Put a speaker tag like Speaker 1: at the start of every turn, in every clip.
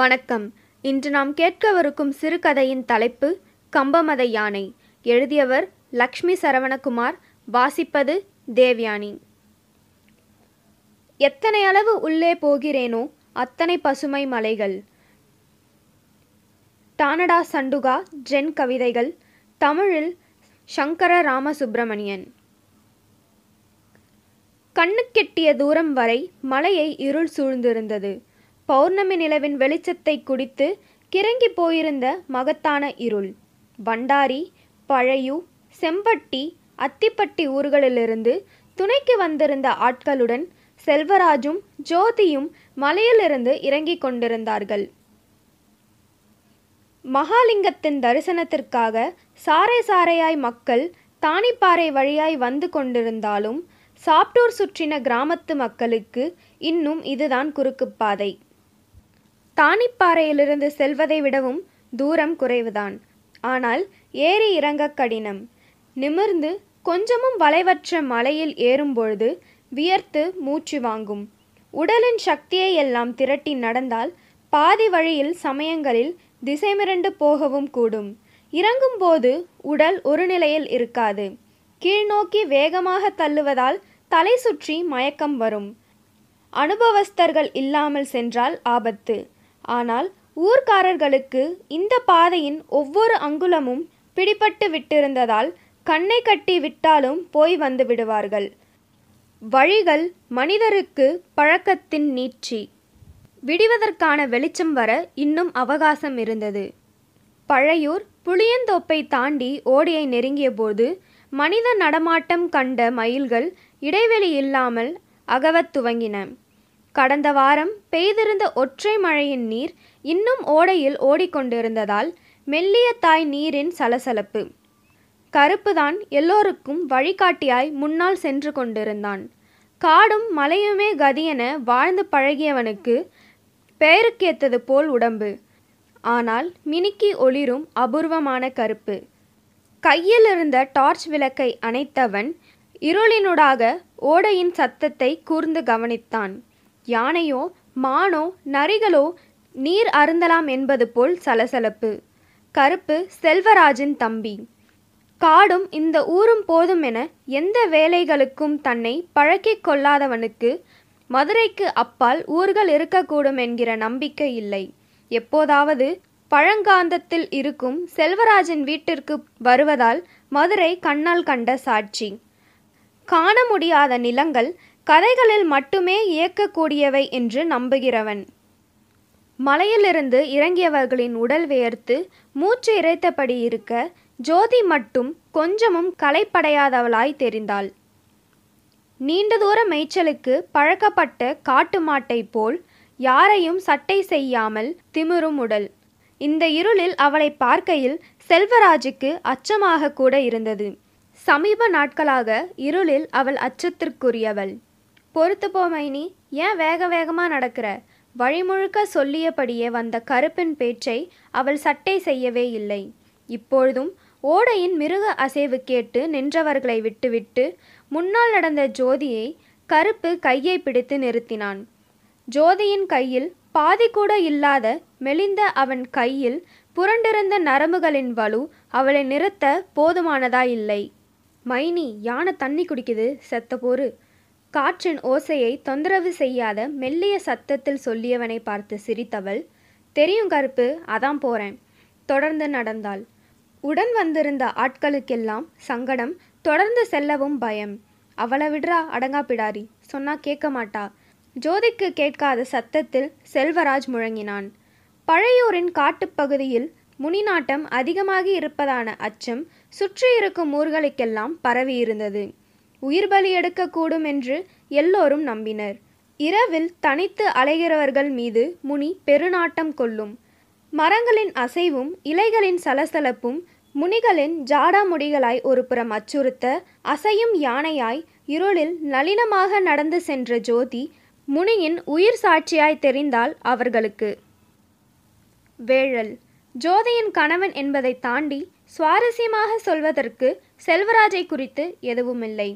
Speaker 1: வணக்கம். இன்று நாம் கேட்கவிருக்கும் சிறுகதையின் தலைப்பு கம்பமத யானை. எழுதியவர் லக்ஷ்மி சரவணகுமார் வாசிப்பது தேவ்யானி. எத்தனை அளவு உள்ளே போகிறேனோ அத்தனை பசுமை மலைகள். டானடா சண்டுகா ஜென் கவிதைகள் தமிழில் சங்கர ராமசுப்பிரமணியன் கண்ணுக்கெட்டிய தூரம் வரை மலையை இருள் சூழ்ந்திருந்தது. பௌர்ணமி நிலவின் வெளிச்சத்தை குடித்து கிறங்கி போயிருந்த மகத்தான இருள். பண்டாரி பழையூ செம்பட்டி அத்திப்பட்டி ஊர்களிலிருந்து துணைக்கு வந்திருந்த ஆட்களுடன் செல்வராஜும் ஜோதியும் மலையிலிருந்து இறங்கிக் கொண்டிருந்தார்கள். மகாலிங்கத்தின் தரிசனத்திற்காக சாறை சாறையாய் மக்கள் தானிப்பாறை வழியாய் வந்து கொண்டிருந்தாலும் சாப்டூர் சுற்றின கிராமத்து மக்களுக்கு இன்னும் இதுதான் குறுக்குப்பாதை தானிப்பாறையிலிருந்து செல்வதை விடவும் தூரம் குறைவுதான். ஆனால் ஏறி இறங்க கடினம். நிமிர்ந்து கொஞ்சமும் வளைவற்ற மலையில் ஏறும்பொழுது வியர்த்து மூச்சு வாங்கும். உடலின் சக்தியை எல்லாம் திரட்டி நடந்தால் பாதி வழியில் சமயங்களில் திசைமிரண்டு போகவும் கூடும். இறங்கும்போது உடல் ஒரு நிலையில் இருக்காது. கீழ்நோக்கி வேகமாக தள்ளுவதால் தலை சுற்றி மயக்கம் வரும். அனுபவஸ்தர்கள் இல்லாமல் சென்றால் ஆபத்து. ஆனால் ஊர்க்காரர்களுக்கு இந்த பாதையின் ஒவ்வொரு அங்குலமும் பிடிபட்டு விட்டிருந்ததால் கண்ணை கட்டி விட்டாலும் போய் வந்து விடுவார்கள். வழிகள் மனிதருக்கு பழக்கத்தின் நீட்சி. விடிவதற்கான வெளிச்சம் வர இன்னும் அவகாசம் இருந்தது. பழையூர் புளியந்தோப்பை தாண்டி ஓடியை நெருங்கியபோது மனித நடமாட்டம் கண்ட மயில்கள் இடைவெளி இல்லாமல் அகவத் துவங்கின. கடந்த வாரம் பெய்திருந்த ஒற்றை மழையின் நீர் இன்னும் ஓடையில் ஓடிக்கொண்டிருந்ததால் மெல்லிய தாய் நீரின் சலசலப்பு. கருப்புதான் எல்லோருக்கும் வழிகாட்டியாய் முன்னால் சென்று கொண்டிருந்தான். காடும் மலையுமே கதியென வாழ்ந்து பழகியவனுக்கு பெயருக்கேத்தது போல் உடம்பு. ஆனால் மினுக்கி ஒளிரும் அபூர்வமான கருப்பு. கையில் இருந்த டார்ச் விளக்கை அணைத்தவன் இருளினூடாக ஓடையின் சத்தத்தை கூர்ந்து கவனித்தான். யானையோ மானோ நரிகளோ நீர் அருந்தலாம் என்பது போல் சலசலப்பு. கருப்பு செல்வராஜின் தம்பி. காடும் இந்த ஊரும் போதும் என எந்த வேலைகளுக்கும் தன்னை பழக்கிக் கொள்ளாதவனுக்கு மதுரைக்கு அப்பால் ஊர்கள் இருக்கக்கூடும் என்கிற நம்பிக்கை இல்லை. எப்போதாவது பழங்காந்தத்தில் இருக்கும் செல்வராஜின் வீட்டிற்கு வருவதால் மதுரை கண்ணால் கண்ட சாட்சி. காண முடியாத நிலங்கள் கதைகளில் மட்டுமே இயக்கக்கூடியவை என்று நம்புகிறவன். மலையிலிருந்து இறங்கியவர்களின் உடல் வியர்த்து மூச்சு இறைத்தபடி இருக்க ஜோதி மட்டும் கொஞ்சமும் களைப்படையாதவளாய் தெரிந்தாள். நீண்ட தூர மேய்ச்சலுக்கு பழக்கப்பட்ட காட்டு மாட்டை போல் யாரையும் சட்டை செய்யாமல் திமிரும் உடல். இந்த இருளில் அவளை பார்க்கையில் செல்வராஜுக்கு அச்சமாக கூட இருந்தது. சமீப நாட்களாக இருளில் அவள் அச்சத்திற்குரியவள். பொறுத்துப்போ மைனி. ஏன் வேக வேகமாக நடக்கிற? வழிமுழுக்க சொல்லியபடியே வந்த கருப்பின் பேச்சை அவள் சட்டை செய்யவே இல்லை. இப்பொழுதும் ஓடையின் மிருக அசைவு கேட்டு நின்றவர்களை விட்டுவிட்டு முன்னால் நடந்த ஜோதியை கருப்பு கையை பிடித்து நிறுத்தினான். ஜோதியின் கையில் பாதி கூட இல்லாத மெலிந்த அவன் கையில் புரண்டிருந்த நரம்புகளின் வலு அவளை நிறுத்த போதுமானதா இல்லை. மைனி யானை தண்ணி குடிக்குது? செத்த போரு. காற்றின் ஓசையை தொந்தரவு செய்யாத மெல்லிய சத்தத்தில் சொல்லியவனை பார்த்து சிரித்தவள் தெரியும் கருப்பு அதான் போறேன். தொடர்ந்து நடந்தாள். உடன் வந்திருந்த ஆட்களுக்கெல்லாம் சங்கடம் தொடர்ந்து செல்லவும் பயம். அவளை விடுறா அடங்கா பிடாரி சொன்னா கேட்க மாட்டா. ஜோதிக்கு கேட்காத சத்தத்தில் செல்வராஜ் முழங்கினான். பழையூரின் காட்டுப்பகுதியில் முனிநாட்டம் அதிகமாகி இருப்பதான அச்சம் சுற்றி இருக்கும் ஊர்களுக்கெல்லாம் பரவியிருந்தது. உயிர் பலி எடுக்கக்கூடும் என்று எல்லோரும் நம்பினர். இரவில் தனித்து அலைகிறவர்கள் மீது முனி பெருநாட்டம் கொள்ளும் மரங்களின் அசைவும் இலைகளின் சலசலப்பும் முனிகளின் ஜாடாமுடிகளாய் ஒரு புறம் அச்சுறுத்த அசையும் யானையாய் இருளில் நளினமாக நடந்து சென்ற ஜோதி முனியின் உயிர் சாட்சியாய் தெரிந்தால் அவர்களுக்கு. வேழல். ஜோதியின் கணவன் என்பதை தாண்டி சுவாரஸ்யமாக சொல்வதற்கு செல்வராஜை குறித்து எதுவுமில்லை.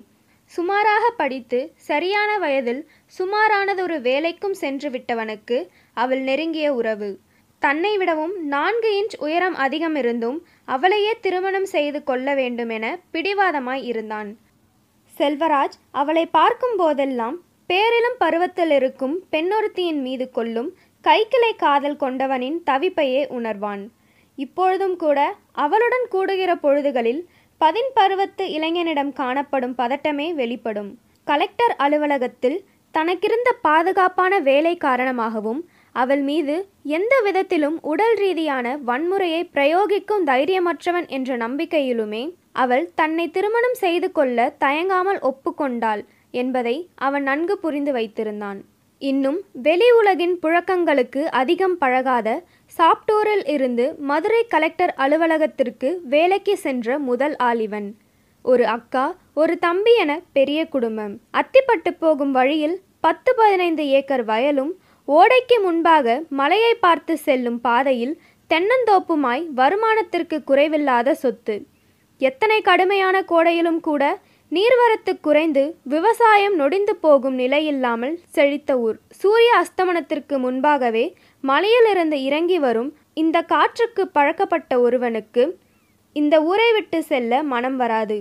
Speaker 1: சுமாராக படித்து சரியான வயதில் சுமாரானதொரு வேலைக்கும் சென்று விட்டவனுக்கு அவள் நெருங்கிய உறவு. தன்னை விடவும் நான்கு இன்ச் உயரம் அதிகம் இருந்தும் அவளையே திருமணம் செய்து கொள்ள வேண்டுமென பிடிவாதமாய் இருந்தான். செல்வராஜ் அவளை பார்க்கும் போதெல்லாம் பேரிலும் பருவத்தில் இருக்கும் பெண்ணொருத்தியின் மீது கொள்ளும் கைக்கிளை காதல் கொண்டவனின் தவிப்பையே உணர்வான். இப்பொழுதும் கூட அவளுடன் கூடுகிற பொழுதுகளில் பதின் பருவத்து இளைஞனிடம் காணப்படும் பதட்டமே வெளிப்படும். கலெக்டர் அலுவலகத்தில் தனக்கிருந்த பாதுகாப்பான வேலை காரணமாகவும் அவள் மீது எந்த விதத்திலும் உடல் ரீதியான வன்முறையை பிரயோகிக்கும் தைரியமற்றவன் என்ற நம்பிக்கையிலுமே அவள் தன்னை திருமணம் செய்து கொள்ள தயங்காமல் ஒப்புக்கொண்டாள் என்பதை அவன் நன்கு புரிந்து வைத்திருந்தான். இன்னும் வெளி உலகின் புழக்கங்களுக்கு அதிகம் பழகாத சாப்டூரில் இருந்து மதுரை கலெக்டர் அலுவலகத்திற்கு வேலைக்கு சென்ற முதல் ஆலிவன் ஒரு அக்கா ஒரு தம்பி என பெரிய குடும்பம். அத்திப்பட்டு போகும் வழியில் பத்து பதினைந்து ஏக்கர் வயலும் ஓடைக்கு முன்பாக மலையை பார்த்து செல்லும் பாதையில் தென்னந்தோப்புமாய் வருமானத்திற்கு குறைவில்லாத சொத்து. எத்தனை கடுமையான கோடையிலும் கூட நீர்வரத்து குறைந்து விவசாயம் நொடிந்து போகும் நிலையில்லாமல் செழித்த ஊர். சூரிய அஸ்தமனத்திற்கு முன்பாகவே மலையிலிருந்து இறங்கி வரும் இந்த காற்றுக்கு பழக்கப்பட்ட ஒருவனுக்கு இந்த ஊரை விட்டு செல்ல மனம் வராது.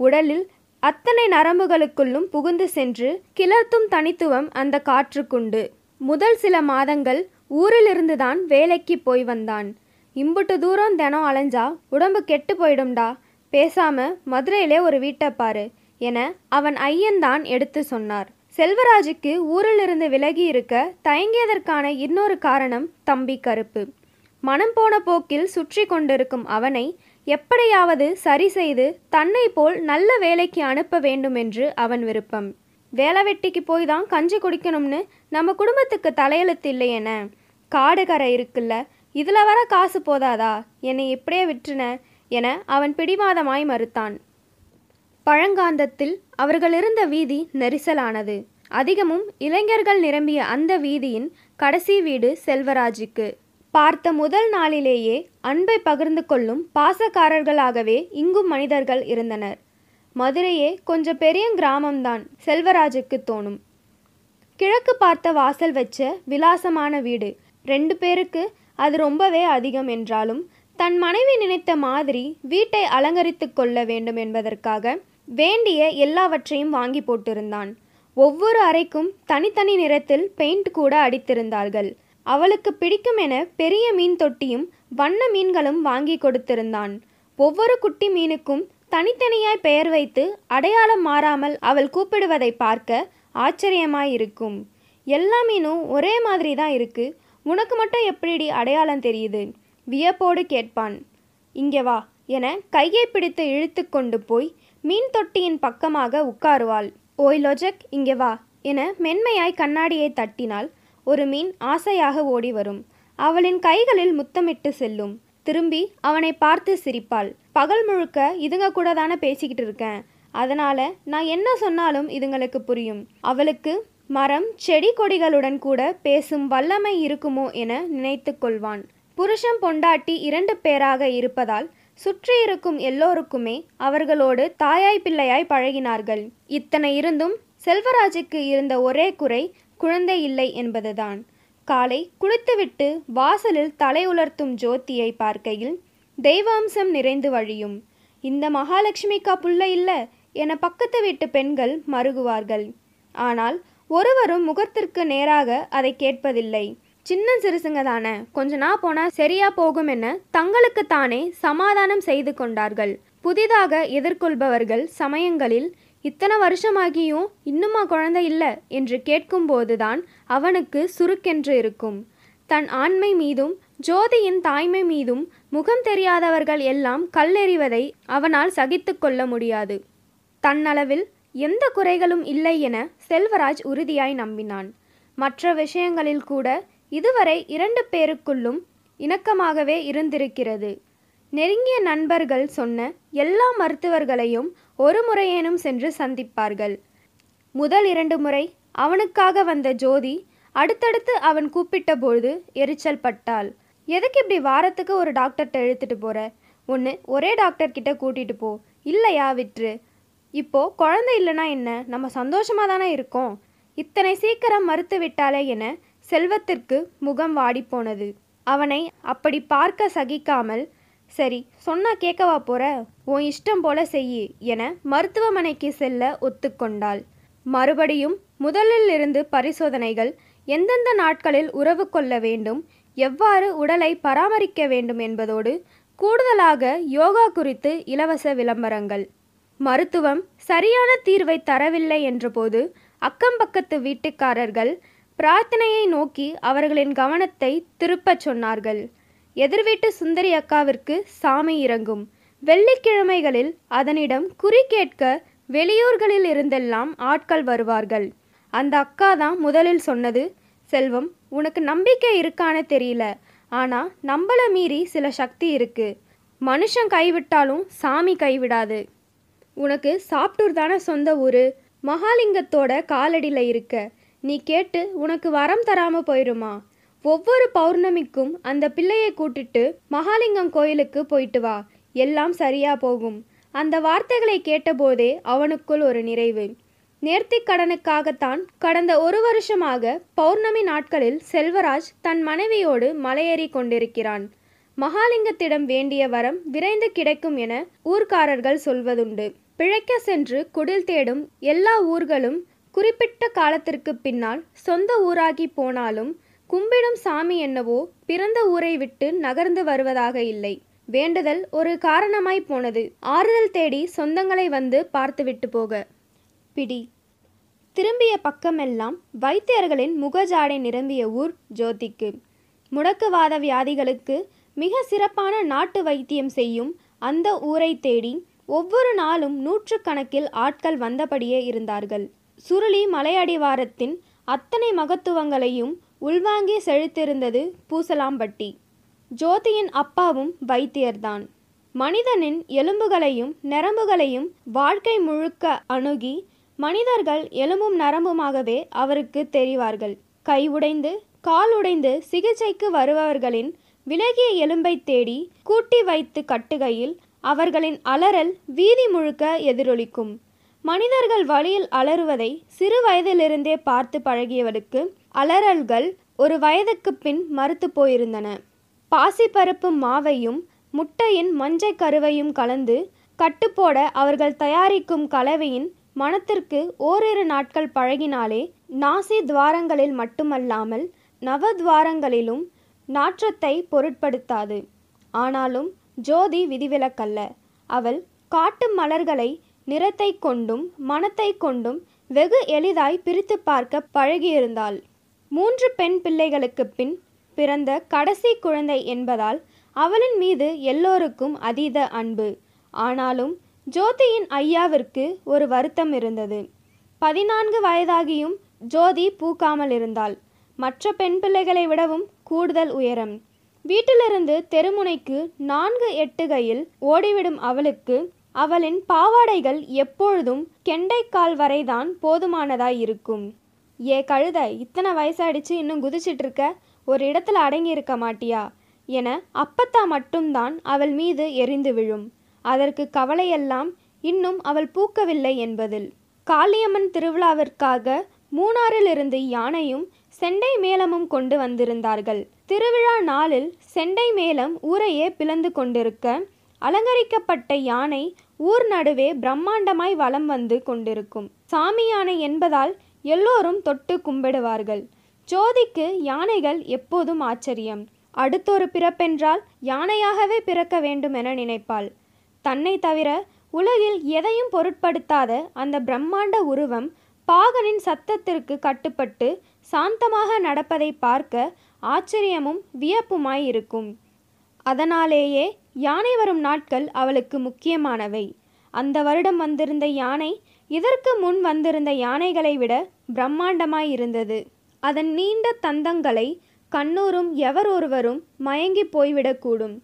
Speaker 1: உடலில் அத்தனை நரம்புகளுக்குள்ளும் புகுந்து சென்று கிளர்த்தும் தனித்துவம் அந்த காற்றுக்குண்டு. முதல் சில மாதங்கள் ஊரிலிருந்துதான் வேலைக்கு போய் வந்தான். இம்புட்டு தூரம் தினம் அலைஞ்சா உடம்பு கெட்டு போயிடும்டா. பேசாம மதுரையிலே ஒரு வீட்டை பாரு என அவன் ஐயன்தான் எடுத்து சொன்னார். செல்வராஜுக்கு ஊரிலிருந்து விலகி இருக்க தயங்கியதற்கான இன்னொரு காரணம் தம்பி கருப்பு. மனம் போன போக்கில் சுற்றி கொண்டிருக்கும் அவனை எப்படியாவது சரி செய்து தன்னை போல் நல்ல வேலைக்கு அனுப்ப வேண்டுமென்று அவன் விருப்பம். வேலை வெட்டிக்கு போய் தான் கஞ்சி குடிக்கணும்னு நம்ம குடும்பத்துக்கு தலையெழுத்து இல்லையென? காடு கரை இருக்குல்ல இதில் வர காசு போதாதா? என்னை இப்படியே விட்டுன என அவன் பிடிவாதமாய் மறுத்தான். பழங்காந்தத்தில் அவர்கள் இருந்த வீதி நெரிசலானது. அதிகமும் இளைஞர்கள் நிரம்பிய அந்த வீதியின் கடைசி வீடு செல்வராஜுக்கு. பார்த்த முதல் நாளிலேயே அன்பை பகிர்ந்து கொள்ளும் பாசக்காரர்களாகவே இங்கும் மனிதர்கள் இருந்தனர். மதுரையே கொஞ்சம் பெரிய கிராமம்தான் செல்வராஜுக்கு தோணும். கிழக்கு பார்த்த வாசல் வச்ச விலாசமான வீடு. ரெண்டு பேருக்கு அது ரொம்பவே அதிகம் என்றாலும் தன் மனைவி நினைத்த மாதிரி வீட்டை அலங்கரித்து கொள்ள வேண்டும் என்பதற்காக வேண்டிய எல்லாவற்றையும் வாங்கி போட்டிருந்தான். ஒவ்வொரு அறைக்கும் தனித்தனி நிறத்தில் பெயிண்ட் கூட அடித்திருந்தார்கள். அவளுக்கு பிடிக்கும் என பெரிய மீன் தொட்டியும் வண்ண மீன்களும் வாங்கி கொடுத்திருந்தான். ஒவ்வொரு குட்டி மீனுக்கும் தனித்தனியாய் பெயர் வைத்து அடையாளம் மாறாமல் அவள் கூப்பிடுவதை பார்க்க ஆச்சரியமாயிருக்கும். எல்லா மீனும் ஒரே மாதிரி தான் இருக்கு. உனக்கு மட்டும் எப்படிடி அடையாளம் தெரியுது? வியப்போடு கேட்பான். இங்கே வா என கையை பிடித்து இழுத்து கொண்டு போய் மீன் தொட்டியின் பக்கமாக உட்காருவாள். ஓய் லொஜக் இங்கே வா என மென்மையாய் கண்ணாடியை தட்டினால் ஒரு மீன் ஆசையாக ஓடி வரும். அவளின் கைகளில் முத்தமிட்டு செல்லும். திரும்பி அவனை பார்த்து சிரிப்பாள். பகல் முழுக்க இதுங்க கூட தானே பேசிக்கிட்டு இருக்கேன். அதனால நான் என்ன சொன்னாலும் இதுங்களுக்கு புரியும். அவளுக்கு மரம் செடி கொடிகளுடன் கூட பேசும் வல்லமை இருக்குமோ என நினைத்து கொள்வான். புருஷம் பொண்டாட்டி இரண்டு பேராக இருப்பதால் சுற்றி இருக்கும் எல்லோருக்குமே அவர்களோடு தாயாய் பிள்ளையாய் பழகினார்கள். இத்தனை இருந்தும் செல்வராஜுக்கு இருந்த ஒரே குறை குழந்தை இல்லை என்பதுதான். காலை குளித்துவிட்டு வாசலில் தலை உலர்த்தும் ஜோதியை பார்க்கையில் தெய்வாம்சம் நிறைந்து வழியும். இந்த மகாலட்சுமிக்கா புள்ள இல்ல என பக்கத்து வீட்டு பெண்கள் மருகுவார்கள். ஆனால் ஒருவரும் முகத்திற்கு நேராக அதை கேட்பதில்லை. சின்ன சிறுசுங்க தானே. கொஞ்ச நாள் போனால் சரியா போகும் என தங்களுக்கு தானே சமாதானம் செய்து கொண்டார்கள். புதிதாக எதிர்கொள்பவர்கள் சமயங்களில் இத்தனை வருஷமாகியும் இன்னுமா குழந்தை இல்லை என்று கேட்கும்போதுதான் அவனுக்கு சுருக்கென்று இருக்கும். தன் ஆண்மை மீதும் ஜோதியின் தாய்மை மீதும் முகம் தெரியாதவர்கள் எல்லாம் கல்லெறிவதை அவனால் சகித்து கொள்ள முடியாது. தன்னளவில் எந்த குறைகளும் இல்லை என செல்வராஜ் உறுதியாய் நம்பினான். மற்ற விஷயங்களில் கூட இதுவரை இரண்டு பேருக்குள்ளும் இணக்கமாகவே இருந்திருக்கிறது. நெருங்கிய நண்பர்கள் சொன்ன எல்லா மருத்துவர்களையும் ஒரு முறையேனும் சென்று சந்திப்பார்கள். முதல் இரண்டு முறை அவனுக்காக வந்த ஜோதி அடுத்தடுத்து அவன் கூப்பிட்ட பொழுது எரிச்சல் பட்டாள். எதுக்கு இப்படி வாரத்துக்கு ஒரு டாக்டர்கிட்ட இழுத்துட்டு போற? ஒன்று ஒரே டாக்டர் கிட்ட கூட்டிட்டு போ. இல்லையா விற்று? இப்போ குழந்தை இல்லைனா என்ன? நம்ம சந்தோஷமா தானே இருக்கோம். இத்தனை சீக்கிரம் மறுத்து விட்டாளே என செல்வத்திற்கு முகம் வாடிப்போனது. அவனை அப்படி பார்க்க சகிக்காமல் சரி சொன்னா கேட்கவா போற? உன் இஷ்டம் போல செய்யி என மருத்துவமனைக்கு செல்ல ஒத்துக்கொண்டாள் மறுபடியும் முதலில் இருந்து பரிசோதனைகள் எந்தெந்த நாட்களில் உறவு கொள்ள வேண்டும் எவ்வாறு உடலை பராமரிக்க வேண்டும் என்பதோடு கூடுதலாக யோகா குறித்து இலவச விளம்பரங்கள். மருத்துவம் சரியான தீர்வை தரவில்லை என்றபோது அக்கம்பக்கத்து வீட்டுக்காரர்கள் பிரார்த்தனையை நோக்கி அவர்களின் கவனத்தை திருப்பச் சொன்னார்கள். எதிர்வீட்டு சுந்தரி அக்காவிற்கு சாமி இறங்கும். வெள்ளிக்கிழமைகளில் அதனிடம் குறி கேட்க வெளியூர்களில் இருந்தெல்லாம் ஆட்கள் வருவார்கள். அந்த அக்கா தான் முதலில் சொன்னது செல்வம் உனக்கு நம்பிக்கை இருக்கான்னு தெரியல. ஆனால் நம்பளை மீறி சில சக்தி இருக்கு. மனுஷன் கைவிட்டாலும் சாமி கைவிடாது. உனக்கு சாப்பிட்டூர் தானே சொந்த ஊர்? மகாலிங்கத்தோட காலடியில் இருக்க. நீ கேட்டு உனக்கு வரம் தராம போயிருமா? ஒவ்வொரு பௌர்ணமிக்கும் அந்த பிள்ளையை கூட்டிட்டு மகாலிங்கம் கோயிலுக்கு போயிட்டு வா. எல்லாம் சரியா போகும். அந்த வார்த்தைகளை கேட்டபோதே அவனுக்குள் ஒரு நிறைவு. நேர்த்திக் கடனுக்காகத்தான் கடந்த ஒரு வருஷமாக பௌர்ணமி நாட்களில் செல்வராஜ் தன் மனைவியோடு மலையேறி கொண்டிருக்கிறான். மகாலிங்கத்திடம் வேண்டிய வரம் விரைந்து கிடைக்கும் என ஊர்க்காரர்கள் சொல்வதுண்டு. பிழைக்க சென்று குடில் தேடும் எல்லா ஊர்களும் குறிப்பிட்ட காலத்திற்கு பின்னால் சொந்த ஊராகி போனாலும் கும்பிடும் சாமி என்னவோ பிறந்த ஊரை விட்டு நகர்ந்து வருவதாக இல்லை. வேண்டுதல் ஒரு காரணமாய் போனது. ஆறுதல் தேடி சொந்தங்களை வந்து பார்த்துவிட்டு போக. பிடி. திரும்பிய பக்கமெல்லாம் வைத்தியர்களின் முகஜாடை நிரம்பிய ஊர் ஜோதிக்கு. முடக்குவாத வியாதிகளுக்கு மிக சிறப்பான நாட்டு வைத்தியம் செய்யும் அந்த ஊரை தேடி ஒவ்வொரு நாளும் நூற்றுக்கணக்கில் ஆட்கள் வந்தபடியே இருந்தார்கள். சுருளி மலையடிவாரத்தின் அத்தனை மகத்துவங்களையும் உள்வாங்கி செழித்திருந்தது பூசலாம்பட்டி. ஜோதியின் அப்பாவும் வைத்தியர்தான். மனிதனின் எலும்புகளையும் நரம்புகளையும் வாழ்க்கை முழுக்க அணுகி மனிதர்கள் எலும்பும் நரம்புமாகவே அவருக்கு தெரிவார்கள். கை உடைந்து கால் உடைந்து சிகிச்சைக்கு வருபவர்களின் விலகிய எலும்பை தேடி கூட்டி வைத்து கட்டுகையில் அவர்களின் அலறல் வீதி முழுக்க எதிரொலிக்கும். மனிதர்கள் வழியில் அலறுவதை சிறு வயதிலிருந்தே பார்த்து பழகியவருக்கு அலறல்கள் ஒரு வயதுக்கு பின் மறுத்து போயிருந்தன. பாசிப்பருப்பு மாவையும் முட்டையின் மஞ்சள் கருவையும் கலந்து கட்டுப்போட அவர்கள் தயாரிக்கும் கலவையின் மனத்திற்கு ஓரிரு நாட்கள் பழகினாலே நாசி துவாரங்களில் மட்டுமல்லாமல் நவத்வாரங்களிலும் நாற்றத்தை பொருட்படுத்தாது. ஆனாலும் ஜோதி விதிவிலக்கல்ல. அவள் காட்டு மலர்களை நிறத்தை கொண்டும் மனத்தை கொண்டும் வெகு எளிதாய் பிரித்து பார்க்க பழகியிருந்தாள். மூன்று பெண் பிள்ளைகளுக்கு பின் பிறந்த கடைசி குழந்தை என்பதால் அவளின் மீது எல்லோருக்கும் அதீத அன்பு. ஆனாலும் ஜோதியின் ஐயாவிற்கு ஒரு வருத்தம் இருந்தது. பதினான்கு வயதாகியும் ஜோதி பூக்காமல் இருந்தாள். மற்ற பெண் பிள்ளைகளை விடவும் கூடுதல் உயரம். வீட்டிலிருந்து தெருமுனைக்கு நான்கு எட்டுகையில் ஓடிவிடும் அவளுக்கு அவளின் பாவாடைகள் எப்பொழுதும் கெண்டைக்கால் வரைதான் போதுமானதாய் இருக்கும் ஏ கழுத இத்தனை வயசாயிடுச்சு இன்னும் குதிச்சிட்டு இருக்க ஒரு இடத்துல அடங்கி இருக்க மாட்டியா? என அப்பத்தா மட்டும்தான் அவள் மீது எரிந்து விழும். அதற்கு கவலையெல்லாம் இன்னும் அவள் பூக்கவில்லை என்பதில். காளியம்மன் திருவிழாவிற்காக மூணாறிலிருந்து யானையும் செண்டை மேளமும் கொண்டு வந்திருந்தார்கள். திருவிழா நாளில் செண்டை மேளம் ஊரையே பிளந்து கொண்டிருக்க அலங்கரிக்கப்பட்ட யானை ஊர் நடுவே பிரம்மாண்டமாய் வலம் வந்து கொண்டிருக்கும். சாமி யானை என்பதால் எல்லோரும் தொட்டு கும்பிடுவார்கள். ஜோதிக்கு யானைகள் எப்போதும் ஆச்சரியம். அடுத்தொரு பிறப்பென்றால் யானையாகவே பிறக்க வேண்டும் என நினைப்பாள். தன்னை தவிர உலகில் எதையும் பொருட்படுத்தாத அந்த பிரம்மாண்ட உருவம் பாகனின் சத்தத்திற்கு கட்டுப்பட்டு சாந்தமாக நடப்பதை பார்க்க ஆச்சரியமும் வியப்புமாய் இருக்கும். அதனாலேயே யானை வரும் நாட்கள் அவளுக்கு முக்கியமானவை. அந்த வருடம் வந்திருந்த யானை இதற்கு முன் வந்திருந்த யானைகளை விட பிரம்மாண்டமாய் இருந்தது அதன் நீண்ட தந்தங்களை கண்ணூரும் எவர் ஒருவரும் மயங்கி போய்விடக்கூடும்.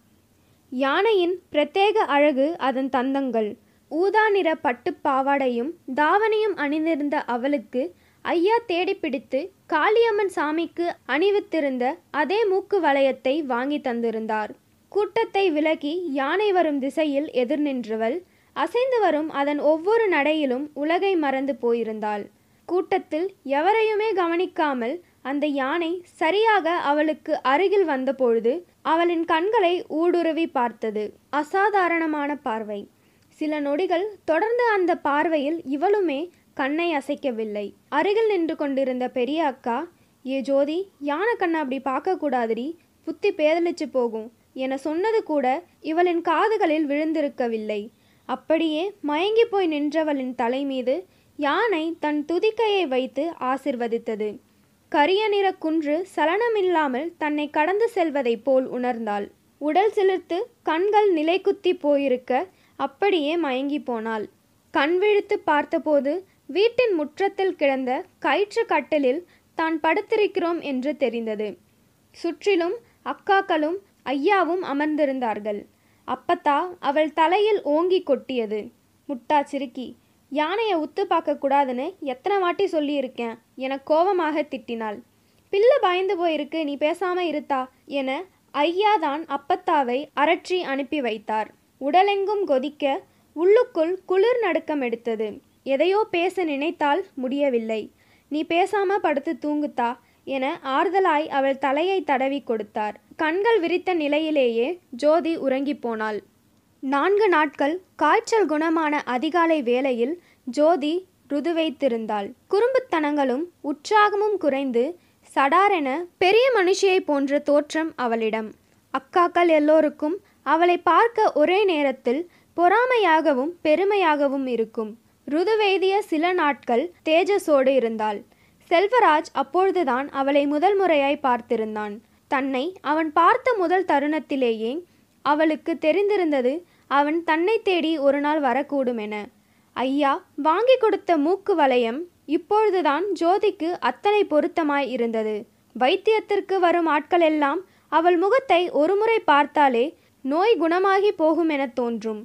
Speaker 1: யானையின் பிரத்யேக அழகு அதன் தந்தங்கள். ஊதா நிற பட்டு பாவாடையும் தாவணியும் அணிந்திருந்த அவளுக்கு ஐயா தேடி பிடித்து காளியம்மன் சாமிக்கு அணிவித்திருந்த அதே மூக்கு வளையத்தை வாங்கி தந்திருந்தார். கூட்டத்தை விலகி யானை வரும் திசையில் எதிர் நின்றவள் அசைந்து வரும் அதன் ஒவ்வொரு நடையிலும் உலகை மறந்து போயிருந்தாள். கூட்டத்தில் எவரையுமே கவனிக்காமல் அந்த யானை சரியாக அவளுக்கு அருகில் வந்தபொழுது அவளின் கண்களை ஊடுருவி பார்த்தது. அசாதாரணமான பார்வை. சில நொடிகள் தொடர்ந்து அந்த பார்வையில் இவளுமே கண்ணை அசைக்கவில்லை. அருகில் நின்று கொண்டிருந்த பெரிய அக்கா ஏ ஜோதி யானை கண்ணை அப்படி பார்க்கக்கூடாதுடி. புத்தி பேதலிச்சு போகும். என சொன்னது கூட இவளின் காதுகளில் விழுந்திருக்கவில்லை. அப்படியே மயங்கி போய் நின்றவளின் தலைமீது யானை தன் துதிக்கையை வைத்து ஆசிர்வதித்தது. கரிய நிற குன்று சலனமில்லாமல் தன்னை கடந்து செல்வதைப் போல் உணர்ந்தாள். உடல் சிலிர்த்து கண்கள் நிலைக்குத்தி போயிருக்க அப்படியே மயங்கி போனாள். கண் விழித்து பார்த்தபோது வீட்டின் முற்றத்தில் கிடந்த கயிற்று கட்டலில் தான் படுத்திருக்கிறோம் என்று தெரிந்தது. சுற்றிலும் அக்காக்களும் ஐயாவும் அமர்ந்திருந்தார்கள். அப்பத்தா அவள் தலையில் ஓங்கி கொட்டியது. முட்டா சிறுக்கி யானையை உத்து பார்க்கக்கூடாதுன்னு எத்தனை வாட்டி சொல்லியிருக்கேன் என கோபமாக திட்டினாள். பிள்ளை பயந்து போயிருக்கு நீ பேசாம இருத்தா என ஐயாதான் அப்பத்தாவை அரற்றி அனுப்பி வைத்தார். உடலெங்கும் கொதிக்க உள்ளுக்குள் குளிர் நடுக்கம் எடுத்தது. எதையோ பேச நினைத்தால் முடியவில்லை. நீ பேசாம படுத்து தூங்குத்தா என ஆறுதலாய் அவள் தலையை தடவி கொடுத்தார். கண்கள் விரித்த நிலையிலேயே ஜோதி உறங்கிப் போனாள். நான்கு நாட்கள் காய்ச்சல் குணமான அதிகாலை வேளையில் ஜோதி ருதுவைத்திருந்தாள். குறும்புத்தனங்களும் உற்சாகமும் குறைந்து சடாரென பெரிய மனுஷியை போன்ற தோற்றம் அவளிடம். அக்காக்கள் எல்லோருக்கும் அவளை பார்க்க ஒரே நேரத்தில் பொறாமையாகவும் பெருமையாகவும் இருக்கும். ருதுவேதிய சில நாட்கள் தேஜஸோடு இருந்தாள். செல்வராஜ் அப்பொழுதுதான் அவளை முதல் முறையாய் பார்த்திருந்தான். தன்னை அவன் பார்த்த முதல் தருணத்திலேயே அவளுக்கு தெரிந்திருந்தது அவன் தன்னை தேடி ஒரு நாள் வரக்கூடும் என ஐயா வாங்கி கொடுத்த மூக்கு வளையம் இப்பொழுதுதான் ஜோதிக்கு அத்தனை பொருத்தமாய் இருந்தது. வைத்தியத்திற்கு வரும் ஆட்களெல்லாம் அவள் முகத்தை ஒருமுறை பார்த்தாலே நோய் குணமாகி போகும் என தோன்றும்.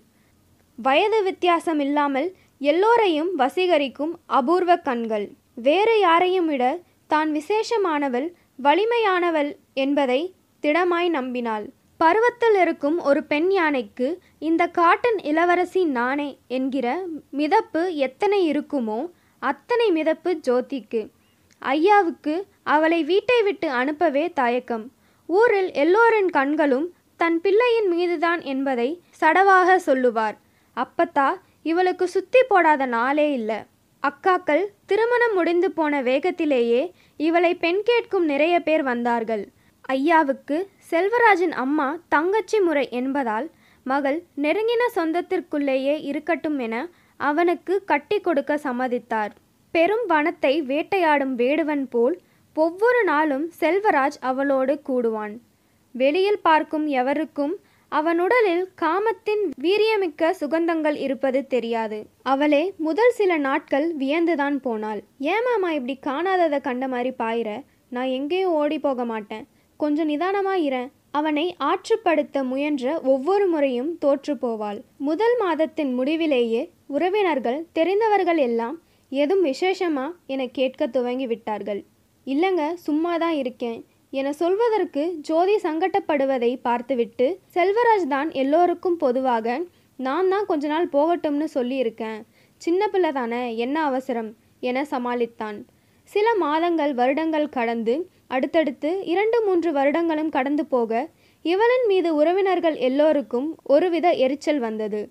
Speaker 1: வயது வித்தியாசம் இல்லாமல் எல்லோரையும் வசீகரிக்கும் அபூர்வ கண்கள். வேறு யாரையும் விட தான் விசேஷமானவள் வலிமையானவள் என்பதை திடமாய் நம்பினாள். பருவத்தில் இருக்கும் ஒரு பெண் யானைக்கு இந்த காட்டின் இளவரசி நானே என்கிற மிதப்பு எத்தனை இருக்குமோ அத்தனை மிதப்பு ஜோதிக்கு. ஐயாவுக்கு அவளை வீட்டை விட்டு அனுப்பவே தயக்கம். ஊரில் எல்லோரின் கண்களும் தன் பிள்ளையின் மீதுதான் என்பதை சடவாக சொல்லுவார். அப்பத்தா இவளுக்கு சுத்தி போடாத நாளே இல்லை. அக்காக்கள் திருமணம் முடிந்து போன வேகத்திலேயே இவளை பெண் கேட்கும் நிறைய பேர் வந்தார்கள். ஐயாவுக்கு செல்வராஜின் அம்மா தங்கச்சி முறை என்பதால் மகள் நெருங்கின சொந்தத்திற்குள்ளேயே இருக்கட்டும் என அவனுக்கு கட்டி கொடுக்க சம்மதித்தார். பெரும் வனத்தை வேட்டையாடும் வேடுவன் போல் ஒவ்வொரு நாளும் செல்வராஜ் அவளோடு கூடுவான். வெளியில் பார்க்கும் எவருக்கும் அவன் உடலில் காமத்தின் வீரியமிக்க சுகந்தங்கள் இருப்பது தெரியாது. அவளே முதல் சில நாட்கள் வியந்துதான் போனாள். ஏமாமா இப்படி காணாததை கண்ட மாதிரி பாயிற. நான் எங்கேயும் ஓடி போக மாட்டேன். கொஞ்சம் நிதானமா இறேன் அவனை ஆற்றுப்படுத்த முயன்ற ஒவ்வொரு முறையும் தோற்று போவாள். முதல் மாதத்தின் முடிவிலேயே உறவினர்கள் தெரிந்தவர்கள் எல்லாம் எதுவும் விசேஷமா என கேட்க துவங்கி விட்டார்கள். இல்லைங்க சும்மா தான் இருக்கேன். என சொல்வதற்கு ஜோதி சங்கட்டப்படுவதை பார்த்துவிட்டு செல்வராஜ் தான் எல்லோருக்கும் பொதுவாக நான் தான் கொஞ்ச நாள் போகட்டும்னு சொல்லியிருக்கேன். சின்ன பிள்ளை தானே என்ன அவசரம்? என சமாளித்தான். சில மாதங்கள் வருடங்கள் கடந்து அடுத்தடுத்து இரண்டு மூன்று வருடங்களும் கடந்து போக இவளின் மீது உறவினர்கள் எல்லோருக்கும் ஒருவித எரிச்சல் வந்தது.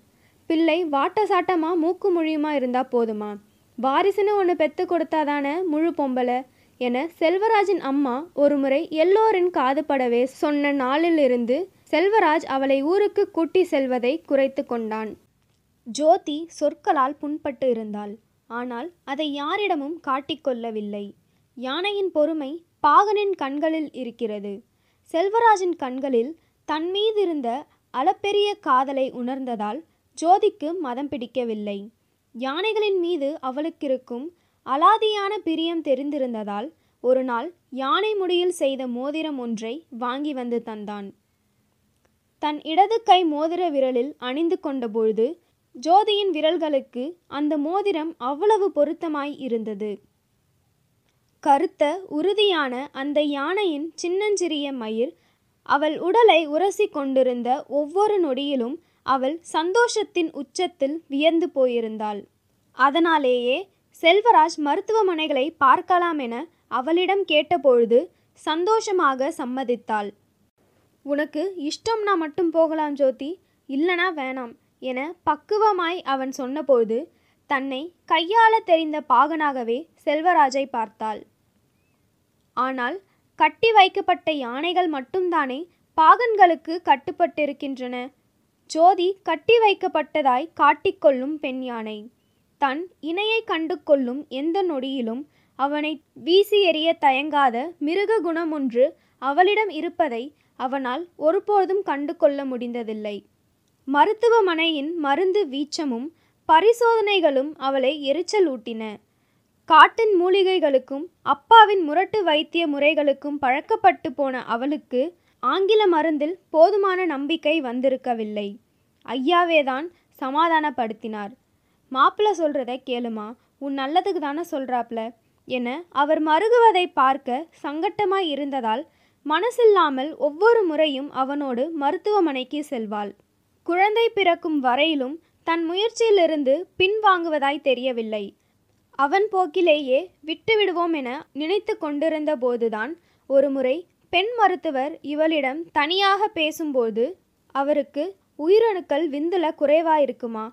Speaker 1: பிள்ளை வாட்ட சாட்டமாக மூக்கு முழியுமா இருந்தால் போதுமா? வாரிசுன்னு ஒன்று பெத்து கொடுத்தாதானே முழு பொம்பளை? என செல்வராஜின் அம்மா ஒருமுறை எல்லோரின் காதுபடவே சொன்ன நாளிலிருந்து செல்வராஜ் அவளை ஊருக்கு கூட்டி செல்வதை குறைத்து கொண்டான். ஜோதி சொற்களால் புண்பட்டு இருந்தாள். ஆனால் அதை யாரிடமும் காட்டிக்கொள்ளவில்லை யானையின் பொறுமை பாகனின் கண்களில் இருக்கிறது. செல்வராஜின் கண்களில் தன் மீதிருந்த அளப்பெரிய காதலை உணர்ந்ததால் ஜோதிக்கு மதம் பிடிக்கவில்லை. யானைகளின் மீது அவளுக்கிருக்கும் அலாதியான பிரியம் தெரிந்திருந்ததால் ஒரு நாள் யானை முடியில் செய்த மோதிரம் ஒன்றை வாங்கி வந்து தந்தான். தன் இடது கை மோதிர விரலில் அணிந்து கொண்டபொழுது ஜோதியின் விரல்களுக்கு அந்த மோதிரம் அவ்வளவு பொருத்தமாய் இருந்தது. கருத்த உறுதியான அந்த யானையின் சின்னஞ்சிறிய மயிர் அவள் உடலை உரசி கொண்டிருந்த ஒவ்வொரு நொடியிலும் அவள் சந்தோஷத்தின் உச்சத்தில் வியந்து போயிருந்தாள். அதனாலேயே செல்வராஜ் மருத்துவமனைகளை பார்க்கலாம் என அவளிடம் கேட்டபொழுது சந்தோஷமாக சம்மதித்தாள். உனக்கு இஷ்டம்னா மட்டும் போகலாம் ஜோதி இல்லனா வேணாம் என பக்குவமாய் அவன் சொன்னபோது தன்னை கையாள தெரிந்த பாகனாகவே செல்வராஜை பார்த்தாள். ஆனால் கட்டி வைக்கப்பட்ட யானைகள் மட்டும்தானே பாகன்களுக்கு கட்டுப்பட்டிருக்கின்றன? ஜோதி கட்டி வைக்கப்பட்டதாய் காட்டிக்கொள்ளும் பெண் யானை. தன் இணையை கண்டு கொள்ளும் எந்த நொடியிலும் அவனை வீசி எறிய தயங்காத மிருக குணமொன்று அவளிடம் இருப்பதை அவனால் ஒருபோதும் கண்டு கொள்ள முடிந்ததில்லை. மருத்துவமனையின் மருந்து வீச்சமும் பரிசோதனைகளும் அவளை எரிச்சலூட்டின காட்டின் மூலிகைகளுக்கும் அப்பாவின் முரட்டு வைத்திய முறைகளுக்கும் பழக்கப்பட்டு போன அவளுக்கு ஆங்கில மருந்தில் போதுமான நம்பிக்கை வந்திருக்கவில்லை. ஐயாவேதான் சமாதானப்படுத்தினார். மாப்பிள்ள சொல்கிறத கேளுமா. உன் நல்லதுக்கு தானே சொல்கிறாப்ல என அவர் மருகுவதை பார்க்க சங்கட்டமாய் இருந்ததால் மனசில்லாமல் ஒவ்வொரு முறையும் அவனோடு மருத்துவமனைக்கு செல்வாள். குழந்தை பிறக்கும் வரையிலும் தன் முயற்சியிலிருந்து பின்வாங்குவதாய் தெரியவில்லை. அவன் போக்கிலேயே விட்டுவிடுவோம் என நினைத்து கொண்டிருந்த போதுதான் ஒருமுறை பெண் மருத்துவர் இவளிடம் தனியாக பேசும்போது அவருக்கு உயிரணுக்கள் விந்துல குறைவாயிருக்குமா.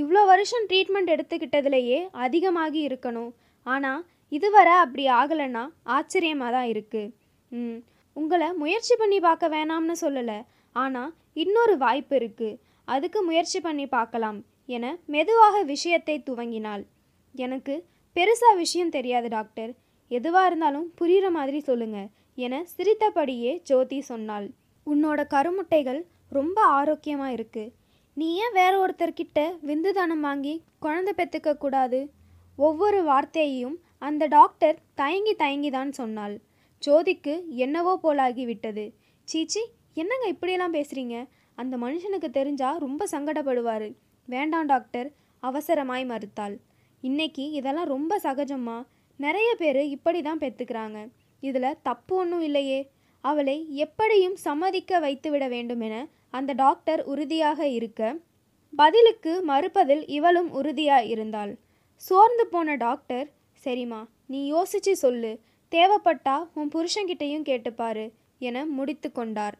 Speaker 1: இவ்வளோ வருஷம் ட்ரீட்மெண்ட் எடுத்துக்கிட்டதுலேயே அதிகமாகி இருக்கணும். ஆனால் இதுவரை அப்படி ஆகலைன்னா ஆச்சரியமாக தான் இருக்குது ம் உங்களை முயற்சி பண்ணி பார்க்க வேணாம்னு சொல்லலை. ஆனால் இன்னொரு வாய்ப்பு இருக்குது அதுக்கு முயற்சி பண்ணி பார்க்கலாம் என மெதுவாக விஷயத்தை துவங்கினாள். எனக்கு பெருசாக விஷயம் தெரியாது டாக்டர். எதுவாக இருந்தாலும் புரிகிற மாதிரி சொல்லுங்க என சிரித்தபடியே ஜோதி சொன்னாள். உன்னோட கருமுட்டைகள் ரொம்ப ஆரோக்கியமாக இருக்குது நீ ஏன் வேற ஒருத்தர்கிட்ட விந்து தானம் வாங்கி குழந்தை பெற்றுக்க கூடாது? ஒவ்வொரு வார்த்தையையும் அந்த டாக்டர் தயங்கி தயங்கி தான் சொன்னாள். ஜோதிக்கு என்னவோ போலாகி விட்டது. சீச்சி என்னங்க இப்படியெல்லாம் பேசுறீங்க? அந்த மனுஷனுக்கு தெரிஞ்சா ரொம்ப சங்கடப்படுவார். வேண்டாம் டாக்டர் அவசரமாய் மறுத்தாள். இன்னைக்கு இதெல்லாம் ரொம்ப சகஜம்மா. நிறைய பேர் இப்படி தான் பெத்துக்கிறாங்க. இதில் தப்பு ஒன்றும் இல்லையே. அவளை எப்படியும் சம்மதிக்க வைத்துவிட வேண்டும் என அந்த டாக்டர் உறுதியாக இருக்க பதிலுக்கு மறுப்பதில் இவளும் உறுதியாக இருந்தாள். சோர்ந்து போன டாக்டர் சரிம்மா நீ யோசிச்சு சொல்லு. தேவைப்பட்டா உன் புருஷங்கிட்டையும் கேட்டுப்பாரு என முடித்து கொண்டார்.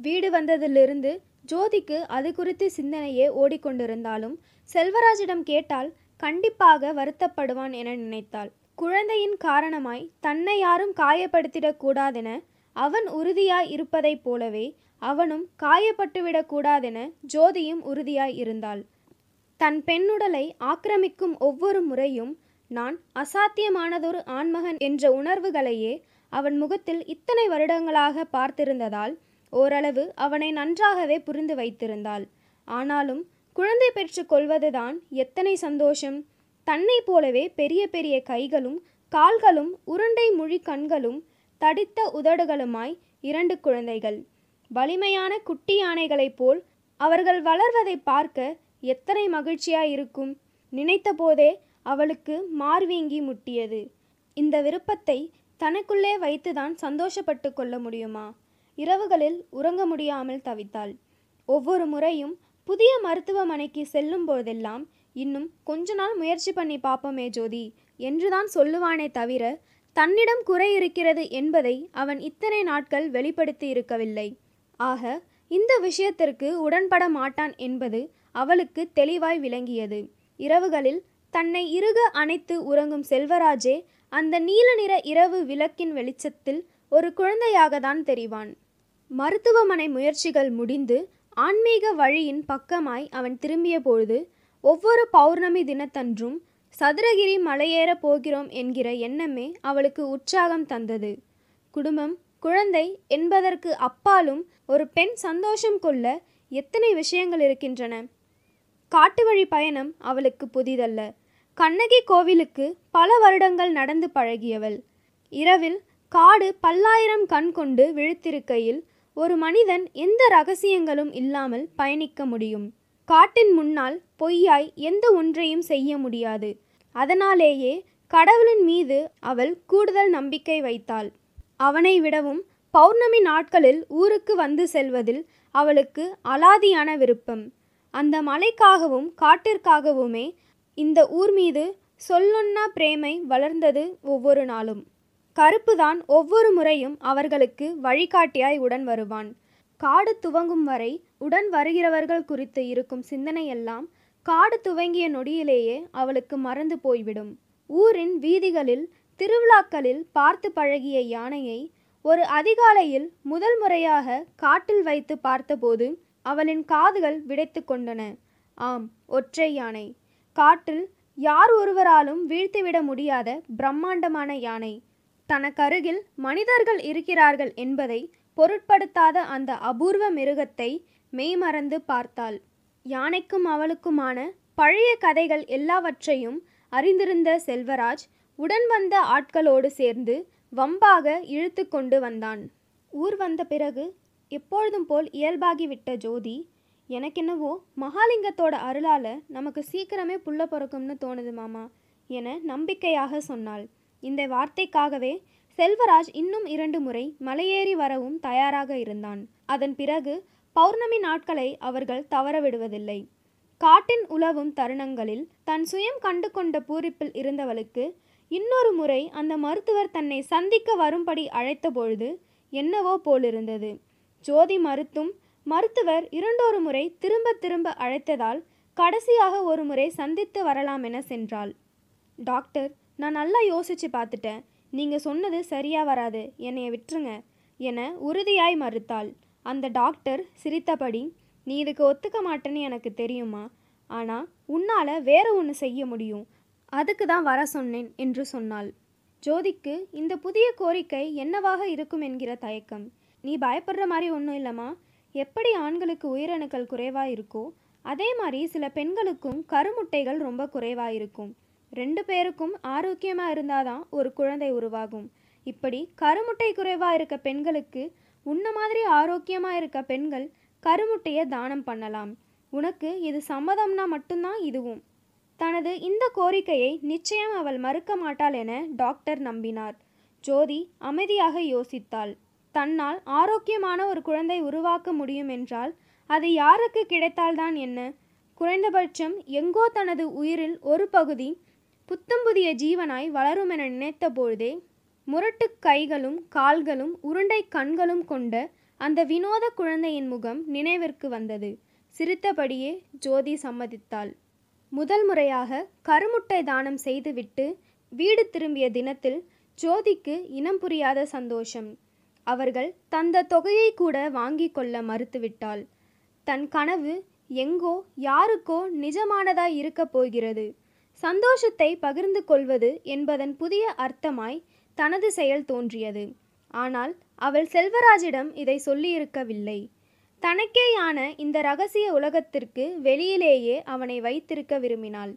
Speaker 1: வீடு வந்ததிலிருந்து ஜோதிக்கு அது குறித்து சிந்தனையே ஓடிக்கொண்டிருந்தாலும் செல்வராஜிடம் கேட்டால் கண்டிப்பாக வருத்தப்படுவான் என நினைத்தாள். குழந்தையின் காரணமாய் தன்னை யாரும் காயப்படுத்திடக்கூடாதென அவன் உறுதியாய் இருப்பதைப் போலவே அவனும் காயப்பட்டுவிடக்கூடாதென ஜோதியும் உறுதியாய் இருந்தாள். தன் பெண்ணுடலை ஆக்கிரமிக்கும் ஒவ்வொரு முறையும் நான் அசாத்தியமானதொரு ஆண்மகன் என்ற உணர்வுகளையே அவன் முகத்தில் இத்தனை வருடங்களாக பார்த்திருந்ததால் ஓரளவு அவனை நன்றாகவே புரிந்து வைத்திருந்தாள். ஆனாலும் குழந்தை பெற்றுக் கொள்வதுதான் எத்தனை சந்தோஷம்! தன்னை போலவே பெரிய பெரிய கைகளும் கால்களும் உருண்டை முழி கண்களும் தடித்த உதடுகளுமாய் இரண்டு குழந்தைகள். வலிமையான குட்டி யானைகளைப் போல் அவர்கள் வளர்வதை பார்க்க எத்தனை மகிழ்ச்சியாய் இருக்கும் நினைத்தபோதே அவளுக்கு மார்வீங்கி முட்டியது. இந்த விருப்பத்தை தனக்குள்ளே வைத்துதான் சந்தோஷப்பட்டு கொள்ள முடியுமா? இரவுகளில் உறங்க முடியாமல் தவித்தாள். ஒவ்வொரு முறையும் புதிய மருத்துவமனைக்கு செல்லும் போதெல்லாம் இன்னும் கொஞ்ச நாள் முயற்சி பண்ணி பார்ப்போமே ஜோதி என்றுதான் சொல்லுவானே தவிர தன்னிடம் குறை இருக்கிறது என்பதை அவன் இத்தனை நாட்கள் வெளிப்படுத்தி இருக்கவில்லை. ஆக இந்த விஷயத்திற்கு உடன்பட மாட்டான் என்பது அவளுக்கு தெளிவாய் விளங்கியது. இரவுகளில் தன்னை இறுக அணைத்து உறங்கும் செல்வராஜே அந்த நீல நிற இரவு விளக்கின் வெளிச்சத்தில் ஒரு குழந்தையாக தான் தெரிவான். மருத்துவமனை முயற்சிகள் முடிந்து ஆன்மீக வழியின் பக்கமாய் அவன் திரும்பிய பொழுது ஒவ்வொரு பௌர்ணமி தினத்தன்றும் சதுரகிரி மலையேறப் போகிறோம் என்கிற எண்ணமே அவளுக்கு உற்சாகம் தந்தது. குடும்பம் குழந்தை என்பதற்கு அப்பாலும் ஒரு பெண் சந்தோஷம் கொள்ள எத்தனை விஷயங்கள் இருக்கின்றன? காட்டு வழி பயணம் அவளுக்கு புதிதல்ல. கண்ணகி கோவிலுக்கு பல வருடங்கள் நடந்து பழகியவள். இரவில் காடு பல்லாயிரம் கண் கொண்டு விழித்திருக்கையில் ஒரு மனிதன் எந்த ரகசியங்களும் இல்லாமல் பயணிக்க முடியும். காட்டின் முன்னால் பொய்யாய் எந்த ஒன்றையும் செய்ய முடியாது. அதனாலேயே கடவுளின் மீது அவள் கூடுதல் நம்பிக்கை வைத்தாள். அவனை விடவும் பௌர்ணமி நாட்களில் ஊருக்கு வந்து செல்வதில் அவளுக்கு அலாதியான விருப்பம். அந்த மலைக்காகவும் காட்டிற்காகவுமே இந்த ஊர் மீது சொல்லொன்னா பிரேமை வளர்ந்தது ஒவ்வொரு நாளும். கருப்புதான் ஒவ்வொரு முறையும் அவர்களுக்கு வழிகாட்டியாய் உடன் வருவான். காடு துவங்கும் வரை உடன் வருகிறவர்கள் குறித்து இருக்கும் சிந்தனையெல்லாம் காடு துவங்கிய நொடியிலேயே அவளுக்கு மறந்து போய்விடும். ஊரின் வீதிகளில் திருவிழாக்களில் பார்த்து பழகிய யானையை ஒரு அதிகாலையில் முதல் முறையாக காட்டில் வைத்து பார்த்தபோது அவளின் காதுகள் விடைத்து கொண்டன. ஆம் ஒற்றை யானை. காட்டில் யார் ஒருவராலும் வீழ்த்திவிட முடியாத பிரம்மாண்டமான யானை. தனக்கருகில் மனிதர்கள் இருக்கிறார்கள் என்பதை பொருட்படுத்தாத அந்த அபூர்வ மிருகத்தை மெய்மறந்து பார்த்தாள். யானைக்கும் அவளுக்குமான பழைய கதைகள் எல்லாவற்றையும் அறிந்திருந்த செல்வராஜ் உடன் வந்த ஆட்களோடு சேர்ந்து வம்பாக இழுத்து கொண்டு வந்தான். ஊர் வந்த பிறகு எப்பொழுதும் போல் இயல்பாகிவிட்ட ஜோதி எனக்கென்னவோ மகாலிங்கத்தோட அருளால நமக்கு சீக்கிரமே புள்ள பிறக்கும்னு தோணுது மாமா என நம்பிக்கையாக சொன்னாள். இந்த வார்த்தைக்காகவே செல்வராஜ் இன்னும் இரண்டு முறை மலையேறி வரவும் தயாராக இருந்தான். அதன் பிறகு பௌர்ணமி நாட்களை அவர்கள் தவறவிடுவதில்லை. காட்டின் உலவும் தருணங்களில் தன் சுயம் கண்டு கொண்ட பூரிப்பில் இருந்தவளுக்கு இன்னொரு முறை அந்த மருத்துவர் தன்னை சந்திக்க வரும்படி அழைத்தபொழுது என்னவோ போலிருந்தது. ஜோதி மறுத்தும் மருத்துவர் இரண்டொரு முறை திரும்ப திரும்ப அழைத்ததால் கடைசியாக ஒரு முறை சந்தித்து வரலாம் என சென்றாள். டாக்டர் நான் நல்லா யோசிச்சு பார்த்துட்டேன். நீங்கள் சொன்னது சரியா வராது. என்னைய விட்டுருங்க என உறுதியாய் மறுத்தாள். அந்த டாக்டர் சிரித்தபடி நீ இதுக்கு ஒத்துக்க மாட்டேன்னு எனக்கு தெரியுமா ஆனால் உன்னால் வேற ஒன்று செய்ய முடியும். அதுக்கு தான் வர சொன்னேன் என்று சொன்னாள். ஜோதிக்கு இந்த புதிய கோரிக்கை என்னவாக இருக்கும் என்கிற தயக்கம். நீ பயப்படுற மாதிரி ஒன்றும் இல்லைம்மா. எப்படி ஆண்களுக்கு உயிரணுக்கள் குறைவாக இருக்கோ அதே மாதிரி சில பெண்களுக்கும் கருமுட்டைகள் ரொம்ப குறைவாக இருக்கும். ரெண்டு பேருக்கும் ஆரோக்கியமாக இருந்தால் தான் ஒரு குழந்தை உருவாகும். இப்படி கருமுட்டை குறைவாக இருக்க பெண்களுக்கு உன்ன மாதிரி ஆரோக்கியமாக இருக்க பெண்கள் கருமுட்டையை தானம் பண்ணலாம். உனக்கு இது சம்மதம்னா மட்டும்தான் இதுவும். தனது இந்த கோரிக்கையை நிச்சயம் அவள் மறுக்க மாட்டாள் என டாக்டர் நம்பினார். ஜோதி அமைதியாக யோசித்தாள். தன்னால் ஆரோக்கியமான ஒரு குழந்தை உருவாக்க முடியும் என்றால் அது யாருக்கு கிடைத்தால்தான் என்ன? குறைந்தபட்சம் எங்கோ தனது உயிரில் ஒரு பகுதி புத்தம் புதிய ஜீவனாய் வளரும் என நினைத்த பொழுதே முரட்டு கைகளும் கால்களும் உருண்டை கண்களும் கொண்ட அந்த வினோத குழந்தையின் முகம் நினைவிற்கு வந்தது. சிரித்தபடியே ஜோதி சம்மதித்தாள். முதல் முறையாக கருமுட்டை தானம் செய்துவிட்டு வீடு திரும்பிய தினத்தில் ஜோதிக்கு இனம் புரியாத சந்தோஷம். அவர்கள் தந்த தொகையை கூட வாங்கி கொள்ள மறுத்துவிட்டாள். தன் கனவு எங்கோ யாருக்கோ நிஜமானதாய் இருக்கப் போகிறது. சந்தோஷத்தை பகிர்ந்து கொள்வது என்பதன் புதிய அர்த்தமாய் தனது செயல் தோன்றியது. ஆனால் அவள் செல்வராஜிடம் இதை சொல்லியிருக்கவில்லை. தனக்கேயான இந்த ரகசிய உலகத்திற்கு வெளியிலேயே அவனை வைத்திருக்க விரும்பினாள்.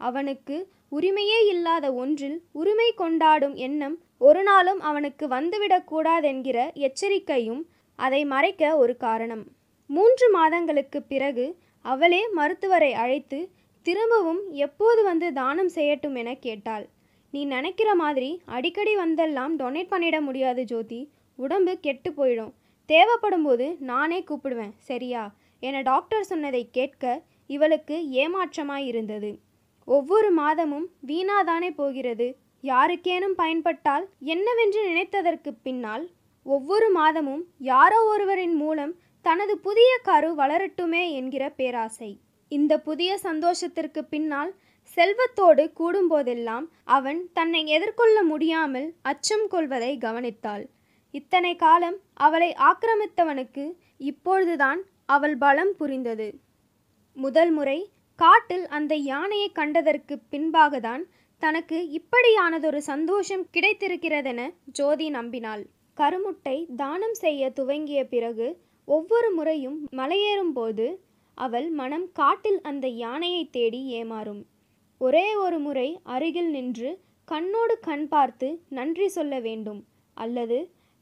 Speaker 1: அவனுக்கு உரிமையே இல்லாத ஒன்றில் உரிமை கொண்டாடும் எண்ணம் ஒரு நாளும் அவனுக்கு வந்துவிடக்கூடாதென்கிற எச்சரிக்கையும் அதை மறைக்க ஒரு காரணம். மூன்று மாதங்களுக்கு பிறகு அவளே மருத்துவரை அழைத்து திரும்பவும் எப்போது வந்து தானம் செய்யட்டும் என கேட்டாள். நீ நினைக்கிற மாதிரி அடிக்கடி வந்தெல்லாம் டொனேட் பண்ணிட முடியாது ஜோதி. உடம்பு கெட்டு போயிடும். தேவைப்படும் போது நானே கூப்பிடுவேன் சரியா? என டாக்டர் சொன்னதை கேட்க இவளுக்கு ஏமாற்றமாய் இருந்தது. ஒவ்வொரு மாதமும் வீணாதானே போகிறது? யாருக்கேனும் பயன்பட்டால் என்னவென்று நினைத்ததற்கு பின்னால் ஒவ்வொரு மாதமும் யாரோ ஒருவரின் மூலம் தனது புதிய கரு வளரட்டுமே என்கிற பேராசை. இந்த புதிய சந்தோஷத்திற்கு பின்னால் செல்வத்தோடு கூடும்போதெல்லாம் அவன் தன்னை எதிர்கொள்ள முடியாமல் அச்சம் கொள்வதை கவனித்தாள். இத்தனை காலம் அவளை ஆக்கிரமித்தவனுக்கு இப்பொழுதுதான் அவள் பலம் புரிந்தது. முதல் முறை காட்டில் அந்த யானையை கண்டதற்கு பின்பாகத்தான் தனக்கு இப்படியானதொரு சந்தோஷம் கிடைத்திருக்கிறதென ஜோதி நம்பினாள். கருமுட்டை தானம் செய்ய துவங்கிய பிறகு ஒவ்வொரு முறையும் மலையேறும்போது அவள் மனம் காட்டில் அந்த யானையை தேடி ஏமாறும். ஒரே ஒரு முறை அருகில் நின்று கண்ணோடு கண் பார்த்து நன்றி சொல்ல வேண்டும் அல்லது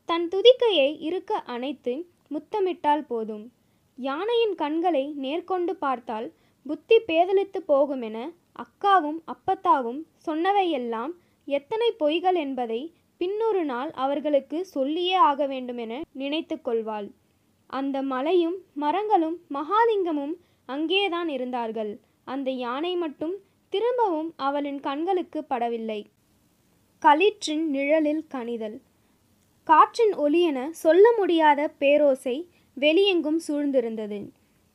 Speaker 1: தன் துதிக்கையை இருக்க அணைத்து முத்தமிட்டால் போதும். யானையின் கண்களை நேர்கொண்டு பார்த்தால் புத்தி பேதலித்து போகுமென அக்காவும் அப்பத்தாவும் சொன்னவையெல்லாம் எத்தனை பொய்கள் என்பதை பின்னொரு நாள் அவர்களுக்கு சொல்லியே ஆக வேண்டுமென நினைத்து கொள்வாள். அந்த மலையும் மரங்களும் மகாலிங்கமும் அங்கேதான் இருந்தார்கள். அந்த யானை மட்டும் திரும்பவும் அவளின் கண்களுக்கு படவில்லை. களிற்றின் நிழலில் கனிதல். காற்றின் ஒலியென சொல்ல முடியாத பேரோசை வெளியெங்கும் சூழ்ந்திருந்தது.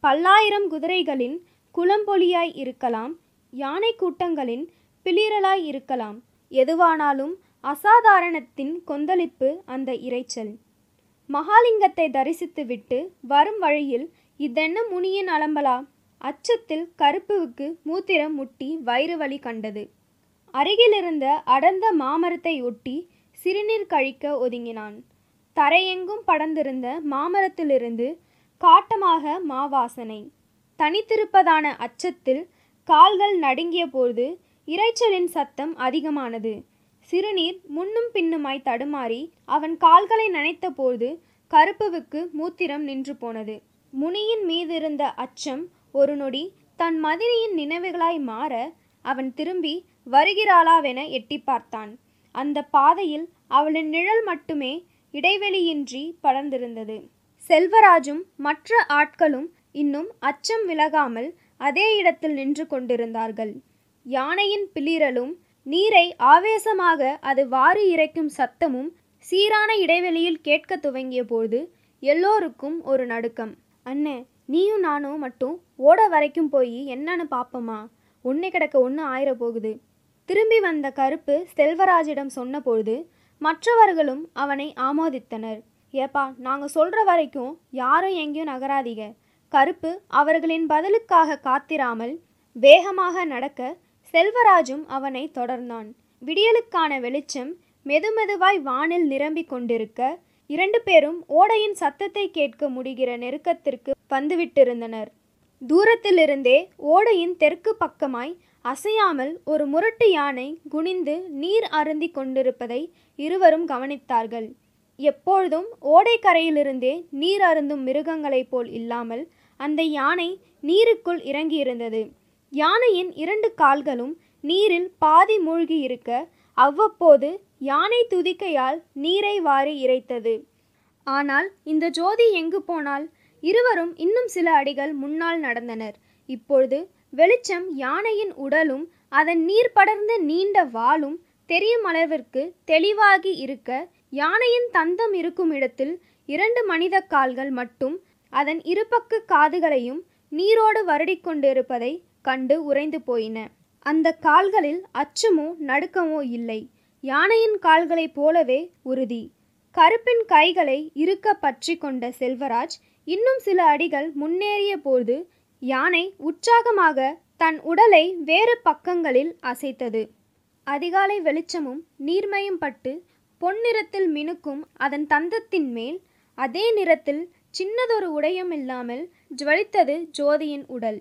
Speaker 1: பல்லாயிரம் குதிரைகளின் குளம்பொலியாய் இருக்கலாம் யானை கூட்டங்களின் பிளிரலாய் இருக்கலாம். எதுவானாலும் அசாதாரணத்தின் கொந்தளிப்பு அந்த இரைச்சல் மகாலிங்கத்தை தரிசித்துவிட்டு வரும் வழியில் இதென்ன முனியின் அலம்பலா? அச்சத்தில் கருப்புவுக்கு மூத்திரம் முட்டி வயிறு வலி கண்டது. அருகிலிருந்த அடர்ந்த மாமரத்தை ஒட்டி சிறுநீர் கழிக்க ஒதுங்கினான். தரையெங்கும் படர்ந்திருந்த மாமரத்திலிருந்து காட்டமாக மாவாசனை. தனித்திருப்பதான அச்சத்தில் கால்கள் நடுங்கிய போது இரைச்சலின் சத்தம் அதிகமானது. சிறுநீர் முன்னும் பின்னுமாய் தடுமாறி அவன் கால்களை நனைத்தபோது கருப்புவுக்கு மூத்திரம் நின்று போனது. முனியின் மீதிருந்த அச்சம் ஒரு நொடி தன் மதினியின் நினைவுகளாய் மாற அவன் திரும்பி வருகிறாளாவென எட்டி பார்த்தான். அந்த பாதையில் அவளின் நிழல் மட்டுமே இடைவெளியின்றி படர்ந்திருந்தது. செல்வராஜும் மற்ற ஆட்களும் இன்னும் அச்சம் விலகாமல் அதே இடத்தில் நின்று கொண்டிருந்தார்கள். யானையின் பிளிரலும் நீரை ஆவேசமாக அது வாரி இறைக்கும் சத்தமும் சீரான இடைவெளியில் கேட்க துவங்கிய போது எல்லோருக்கும் ஒரு நடுக்கம். அண்ணே நீயும் நானும் மட்டும் ஓட வரைக்கும் போய் என்னன்னு பார்ப்போமா ஒன்னே கிடக்க ஒன்று ஆயிர போகுது. திரும்பி வந்த கருப்பு செல்வராஜிடம் சொன்னபொழுது மற்றவர்களும் அவனை ஆமோதித்தனர். ஏப்பா நாங்கள் சொல்கிற வரைக்கும் யாரும் எங்கேயும் நகராதீங்க. கருப்பு அவர்களின் பதிலுக்காக காத்திராமல் வேகமாக நடக்க செல்வராஜும் அவனை தொடர்ந்தான். விடியலுக்கான வெளிச்சம் மெதுமெதுவாய் வானில் நிரம்பிக் கொண்டிருக்க இரண்டு பேரும் ஓடையின் சத்தத்தை கேட்க முடிகிற நெருக்கத்திற்கு வந்துவிட்டிருந்தனர். தூரத்திலிருந்தே ஓடையின் தெற்கு பக்கமாய் அசையாமல் ஒரு முரட்டு யானை குனிந்து நீர் அருந்தி கொண்டிருப்பதை இருவரும் கவனித்தார்கள். எப்பொழுதும் ஓடைக்கரையிலிருந்தே நீர் அருந்தும் மிருகங்களைப் போல் இல்லாமல் அந்த யானை நீருக்குள் இறங்கியிருந்தது. யானையின் இரண்டு கால்களும் நீரில் பாதி மூழ்கி இருக்க அவ்வப்போது யானை துதிக்கையால் நீரை வாரி இறைத்தது. ஆனால் இந்த ஜோதி எங்கு போனால் இருவரும் இன்னும் சில அடிகள் முன்னால் நடந்தனர். இப்பொழுது வெளிச்சம் யானையின் உடலும் அதன் நீர் படர்ந்த நீண்ட வாலும் தெரியும் அளவிற்கு தெளிவாகி இருக்க யானையின் தந்தம் இருக்கும் இடத்தில் இரண்டு மனித கால்கள் மட்டும் அதன் இருபக்க காதுகளையும் நீரோடு வருடிக்கொண்டிருப்பதை கண்டு உறைந்து போயின. அந்த கால்களில் அச்சமோ நடுக்கமோ இல்லை. யானையின் கால்களைப் போலவே உறுதி. கருப்பின் கைகளை இருக்க பற்றி கொண்ட செல்வராஜ் இன்னும் சில அடிகள் முன்னேறிய போது யானை உற்சாகமாக தன் உடலை வேறு பக்கங்களில் அசைத்தது. அதிகாலை வெளிச்சமும் நீர்மையும் பட்டு பொன்னிறத்தில் மினுக்கும் அதன் தந்தத்தின் மேல் அதே நிறத்தில் சின்னதொரு உடையும் இல்லாமல் ஜுவலித்தது ஜோதியின் உடல்.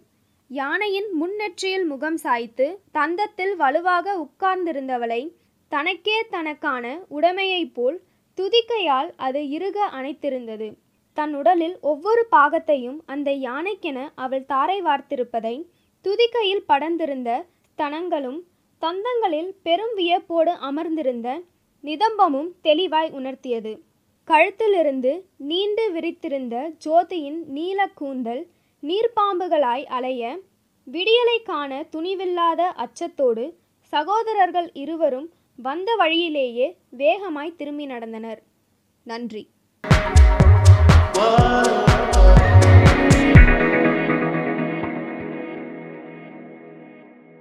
Speaker 1: யானையின் முன்னெற்றியில் முகம் சாய்த்து தந்தத்தில் வலுவாக உட்கார்ந்திருந்தவளை தனக்கே தனக்கான உடைமையைப் போல் துதிக்கையால் அது இறுக அணைத்திருந்தது. தன் உடலில் ஒவ்வொரு பாகத்தையும் அந்த யானைக்கென அவள் தாரை வார்த்திருப்பதை துதிக்கையில் படர்ந்திருந்த ஸ்தனங்களும் தந்தங்களில் பெரும் வியப்போடு அமர்ந்திருந்த நிதம்பமும் தெளிவாய் உணர்த்தியது. கழுத்திலிருந்து நீண்டு விரித்திருந்த ஜோதியின் நீல கூந்தல் நீர்ப்பாம்புகளாய் அலைய விடியலை காண துணிவில்லாத அச்சத்தோடு சகோதரர்கள் இருவரும் வந்த வழியிலேயே வேகமாய் திரும்பி நடந்தனர். நன்றி.
Speaker 2: What?